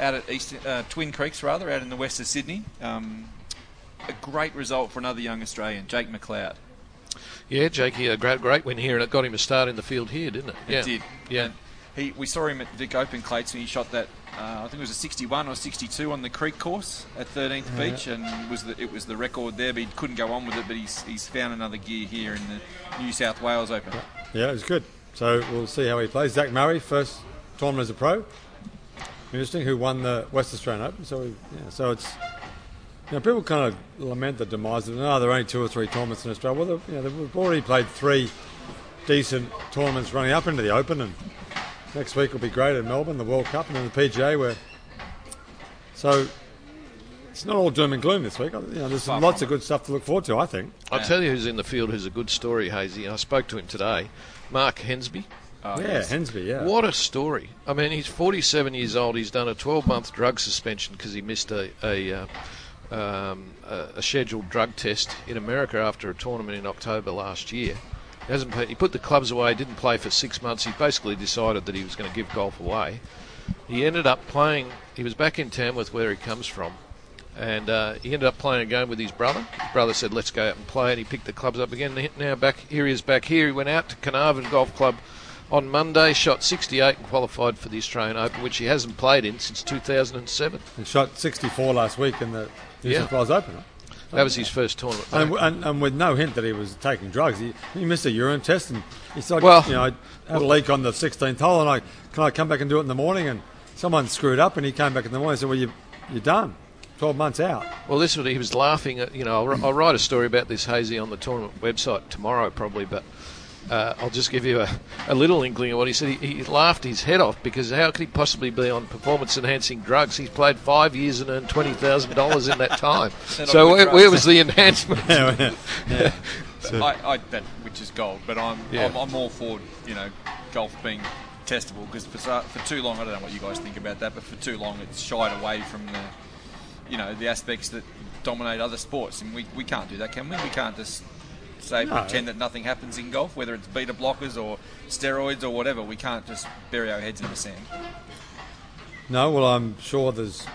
out at East, uh, Twin Creeks, rather, out in the west of Sydney. Um, a great result for another young Australian, Jake McLeod. Yeah, Jakey, a great, great win here, and it got him a start in the field here, didn't it? It yeah. did. Yeah. And he, we saw him at Vic Open, Clates, when he shot that. Uh, I think it was a 61 or 62 on the Creek course at 13th yeah. Beach, and was the, it was the record there. But he couldn't go on with it. But he's, he's found another gear here in the New South Wales Open. Yeah, it was good. So we'll see how he plays. Zach Murray, first tournament as a pro interesting, who won the West Australian Open. So, yeah, so it's you know, people kind of lament the demise of. No, there are only two or three tournaments in Australia. Well, you know, we've already played three decent tournaments running up into the Open, and next week will be great in Melbourne, the World Cup, and then the PGA. Where so it's not all doom and gloom this week. You know, there's lots of good stuff to look forward to. I think. I'll tell you who's in the field who's a good story, Hazy. I spoke to him today, Mark Hensby. Oh, yeah, yes. Hensby, yeah. What a story. I mean, he's 47 years old. He's done a 12 month drug suspension because he missed a, a, uh, um, a, a scheduled drug test in America after a tournament in October last year. He hasn't. Play, he put the clubs away. Didn't play for six months. He basically decided that he was going to give golf away. He ended up playing. He was back in Tamworth, where he comes from, and uh, he ended up playing a game with his brother. His brother said, "Let's go out and play," and he picked the clubs up again. Now back here he is back here. He went out to Carnarvon Golf Club on Monday, shot 68 and qualified for the Australian Open, which he hasn't played in since 2007. And shot 64 last week in the New Yeah. South Wales Open. right? That was his first tournament. And, and, and with no hint that he was taking drugs, he, he missed a urine test and he said, Well- you know, I had a leak on the 16th hole and I can I come back and do it in the morning? And someone screwed up and he came back in the morning and said, well, you, you're done. 12 months out. Well, this was he was laughing at. You know, I'll, I'll write a story about this hazy on the tournament website tomorrow, probably. But uh, I'll just give you a, a little inkling of what he said. He, he laughed his head off because how could he possibly be on performance-enhancing drugs? He's played five years and earned twenty thousand dollars in that time. So where, where was the enhancement? Yeah, yeah. But I, I, that which is gold, but I'm, Yeah. I'm I'm all for you know golf being testable because for for too long I don't know what you guys think about that, but for too long it's shied away from the you know the aspects that dominate other sports, and we, we can't do that, can we? We can't just say No. pretend that nothing happens in golf, whether it's beta blockers or steroids or whatever. We can't just bury our heads in the sand. No, well, I'm sure there's.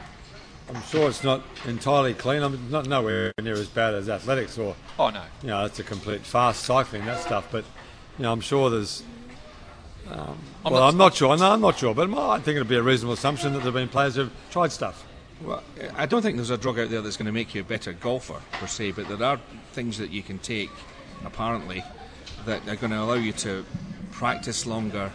I'm sure it's not entirely clean. I'm not nowhere near as bad as athletics or. Oh no. You know, it's a complete fast cycling that stuff. But you know, I'm sure there's. Um, I'm well, not- I'm not sure. No, I'm not sure. But I think it'd be a reasonable assumption that there've been players who've tried stuff. Well, I don't think there's a drug out there that's going to make you a better golfer per se, but there are things that you can take, apparently, that are going to allow you to practice longer,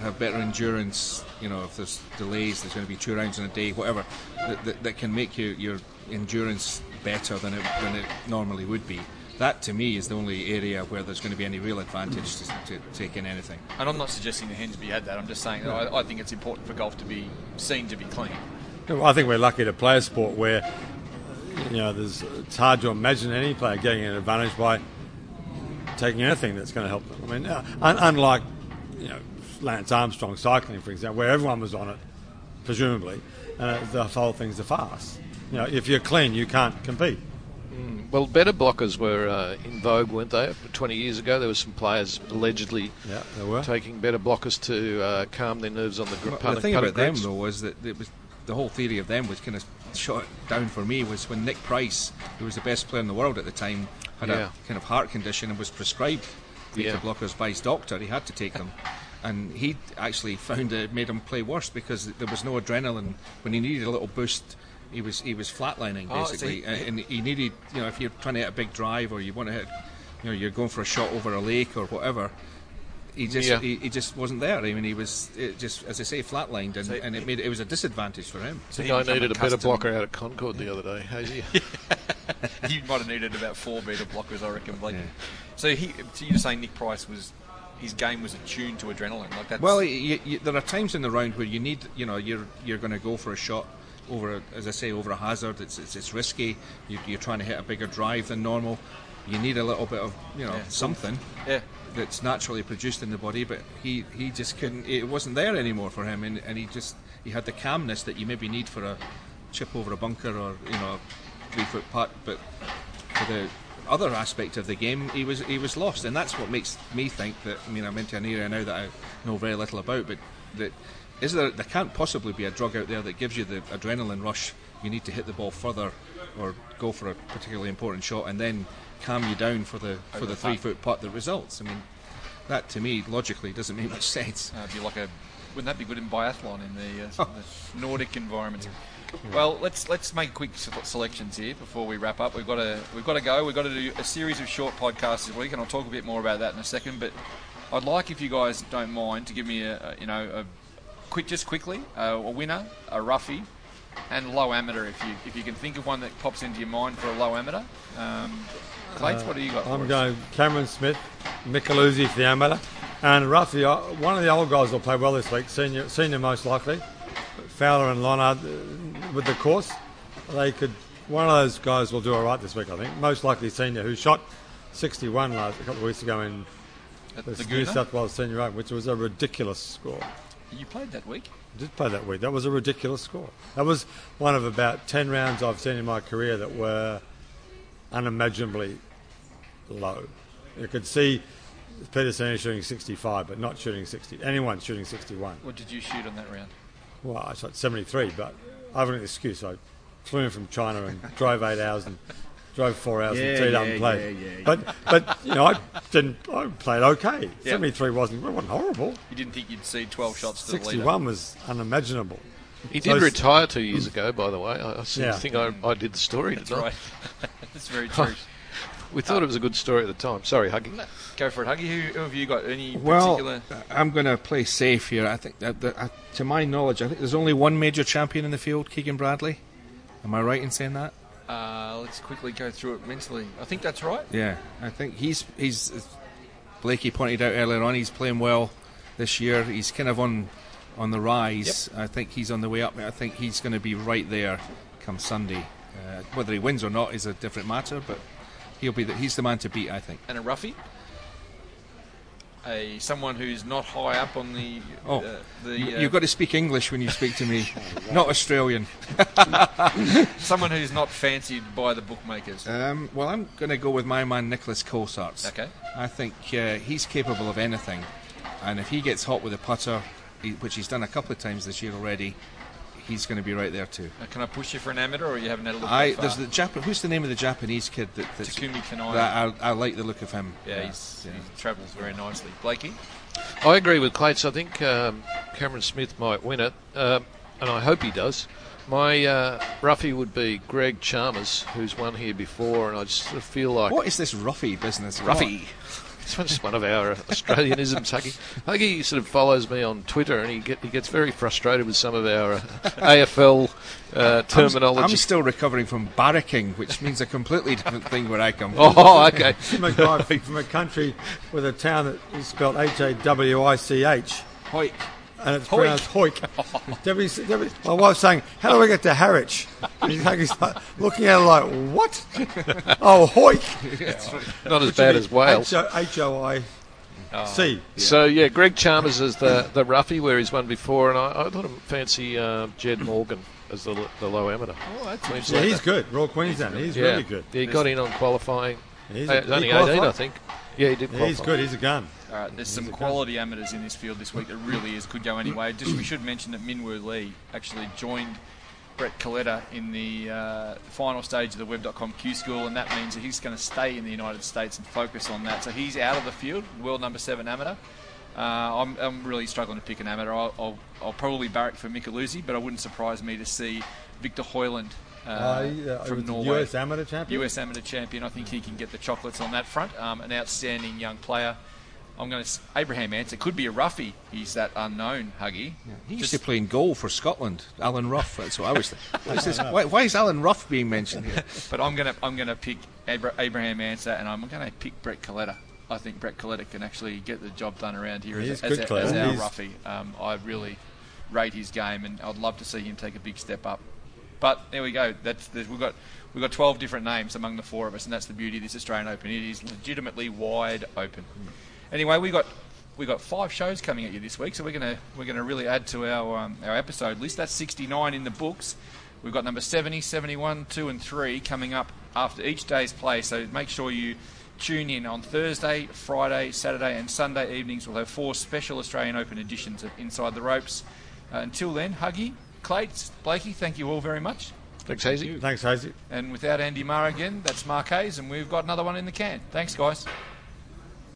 have better endurance. You know, if there's delays, there's going to be two rounds in a day, whatever, that, that, that can make you your endurance better than it than it normally would be. That to me is the only area where there's going to be any real advantage to, to take in anything. And I'm not suggesting the Hensby had that. I'm just saying that I, I think it's important for golf to be seen to be clean. I think we're lucky to play a sport where, you know, there's, it's hard to imagine any player getting an advantage by taking anything that's going to help them. I mean, uh, un- unlike, you know, Lance Armstrong cycling, for example, where everyone was on it, presumably, and the whole thing's a farce. You know, if you're clean, you can't compete. Well, beta blockers were uh, in vogue, weren't they? 20 years ago, there were some players allegedly Yeah, there were. taking beta blockers to uh, calm their nerves on the grip. Well, the thing about them though was that it was the whole theory of them was kind of shot down for me was when Nick Price, who was the best player in the world at the time, had Yeah. a kind of heart condition and was prescribed beta Yeah. blockers by his doctor. He had to take them. And he actually found it made him play worse because there was no adrenaline. When he needed a little boost, he was he was flatlining Oh, so basically, he- Uh, and he needed you know if you're trying to hit a big drive or you want to hit, you know you're going for a shot over a lake or whatever, he just Yeah. he, he just wasn't there. I mean, he was it just as I say flatlined, and, So and it made it was a disadvantage for him. I I needed a beta blocker out at Concord the other day. Hazy. you might have needed about four beta blockers, I reckon, Blake. Yeah. So he, so you're saying Nick Price was, his game was attuned to adrenaline, like that's. Well, you, you, there are times in the round where you need, you know, you're you're going to go for a shot over, a, as I say, over a hazard. It's it's, it's risky. You, you're trying to hit a bigger drive than normal. You need a little bit of, you know, Yeah. something yeah. that's naturally produced in the body. But he, he just couldn't. It wasn't there anymore for him, and, and he just he had the calmness that you maybe need for a chip over a bunker or you know three foot putt. But for the other aspect of the game, he was he was lost, and that's what makes me think that. I mean, I'm into an area now that I know very little about, but that is there. There can't possibly be a drug out there that gives you the adrenaline rush. You need to hit the ball further, or go for a particularly important shot, and then calm you down for the for the the three foot putt that results. I mean, that to me logically doesn't make much sense. Uh, it'd be like a, wouldn't that be good in biathlon in the, uh, the Nordic environment? Well, let's let's make quick selections here before we wrap up. We've got to we've got to go. We've got to do a series of short podcasts this week, and I'll talk a bit more about that in a second. But I'd like, if you guys don't mind, to give me a, a you know a quick, just quickly, uh, a winner, a roughie, and low amateur. If you if you can think of one that pops into your mind for a low amateur, um, Clates, what do you got? Uh, I'm us? going Cameron Smith, Micheluzzi for the amateur, and uh, One of the old guys will play well this week. Senior, senior most likely. Fowler and Lonard uh, with the course. They could. One of those guys will do all right this week. I think. Most likely senior who shot 61 last a couple of weeks ago in At the New South Wales Senior Open, which was a ridiculous score. You played that week. I did play that week. That was a ridiculous score. That was one of about 10 rounds I've seen in my career that were unimaginably low. You could see Peter Senior shooting 65, but not shooting 60. Anyone shooting 61. What did you shoot on that round? Well, I shot 73, but I have an excuse. I flew in from China and drove eight hours and drove four hours Yeah, and teed up yeah, and played. yeah, yeah, but, but you know, I didn't. I played okay. Yeah. 73 wasn't, it wasn't horrible. You didn't think you'd see 12 shots to the leader. 61 was unimaginable. He did Those- retire two years ago, by the way. I, I Yeah. think I, I did the story, That's didn't right. That's very true. We thought it was a good story at the time. Sorry, Huggy. Go for it, Huggy. Who, who have you got? Any Well, particular? I'm going to play safe here. I think that, that uh, to my knowledge, I think there's only one major champion in the field, Keegan Bradley. Am I right in saying that? Uh, let's quickly go through it mentally. I think that's right. Yeah, I think he's he's. Blakey pointed out earlier on, he's playing well this year. He's kind of on on the rise. I think he's on the way up. I think he's going to be right there come Sunday. Uh, whether he wins or not is a different matter, but he'll be the, he's the man to beat. I think. And a roughie. A someone who's not high up on the. Oh, uh, the you- uh, you've got to speak English when you speak to me, not Australian. someone who's not fancied by the bookmakers. Um, well, I'm going to go with my man Nicolas Colsaerts. Okay. I think uh, he's capable of anything, and if he gets hot with a putter, he, which he's done a couple of times this year already, he's going to be right there too. Uh, can I push you for an amateur, or you haven't had a look? I that there's the Jap- Who's the name of the Japanese kid that that's, Takumi Kanai. that I, I like the look of him. yeah, he's, he travels very nicely. Blakey. I agree with Clates. I think um, Cameron Smith might win it, um, and I hope he does. My uh, roughie would be Greg Chalmers, who's won here before, and I just sort of feel like What is this roughy business? Ruffy. It's just one of our Australianisms, Huggy. Huggy sort of follows me on Twitter, and he get, he gets very frustrated with some of our uh, AFL uh, terminology. I'm, I'm still recovering from barracking, which means a completely different thing where I come from. Oh, okay. From a guy from a country with a town that is spelled H A W I C H. Hoik. And it's Hoik. pronounced Hoik. Debbie, Debbie, my wife's saying, How do I get to Harwich? And he's like, he's like looking at her like, What? oh, Hoik. Not as bad as Wales. H O I C. So yeah, Greg Chalmers is the the roughie where he's won before, and I, I thought I'd fancy uh, Jed Morgan as the the low amateur. Oh, that's Yeah, he's good. Royal Queensland. He's yeah. really good. He got in on qualifying. He's Uh, a- only he 18, I think. Yeah, he did. Yeah, he's good. He's a gun. All right, there's some quality amateurs in this field this week that really is could go anyway. Just we should mention that Minwoo Lee actually joined Brett Coletta in the uh, final stage of the Web.com Q School, and that means that he's going to stay in the United States and focus on that. So he's out of the field, world number seven amateur. Uh, I'm, I'm really struggling to pick an amateur. I'll, I'll, I'll probably barrack for Micheluzzi, but it wouldn't surprise me to see Viktor Hovland uh, Uh, from Norway. US amateur champion? US amateur champion. I think he can get the chocolates on that front. Um, an outstanding young player. I'm going to Abraham Ancer could be a roughie. He's that unknown Huggy. He used to play in goal for Scotland. Alan Rough. That's what I was. This? Why, why is Alan Rough being mentioned here? but I'm gonna I'm gonna pick Abra- Abraham Ancer, and I'm gonna pick Brett Coletta. I think Brett Coletta can actually get the job done around here He as, as, good, as, our roughie. Um, I really rate his game, and I'd love to see him take a big step up. But there we go. That's the, we've got we've got 12 different names among the four of us, and that's the beauty of this Australian Open. It is legitimately wide open. Anyway, we got we got five shows coming at you this week, so we're gonna we're gonna really add to our um, our episode list. That's 69 in the books. We've got number 70, 71, 2 and 3 coming up after each day's play, so make sure you tune in on Thursday, Friday, Saturday and Sunday evenings. We'll have four special Australian Open editions of Inside the Ropes. Uh, until then, Huggy, Clates, Blakey, thank you all very much. Thanks, Hazy. Thanks, Hazy. And without Andy Marr again, that's Mark Hayes, and we've got another one in the can. Thanks, guys.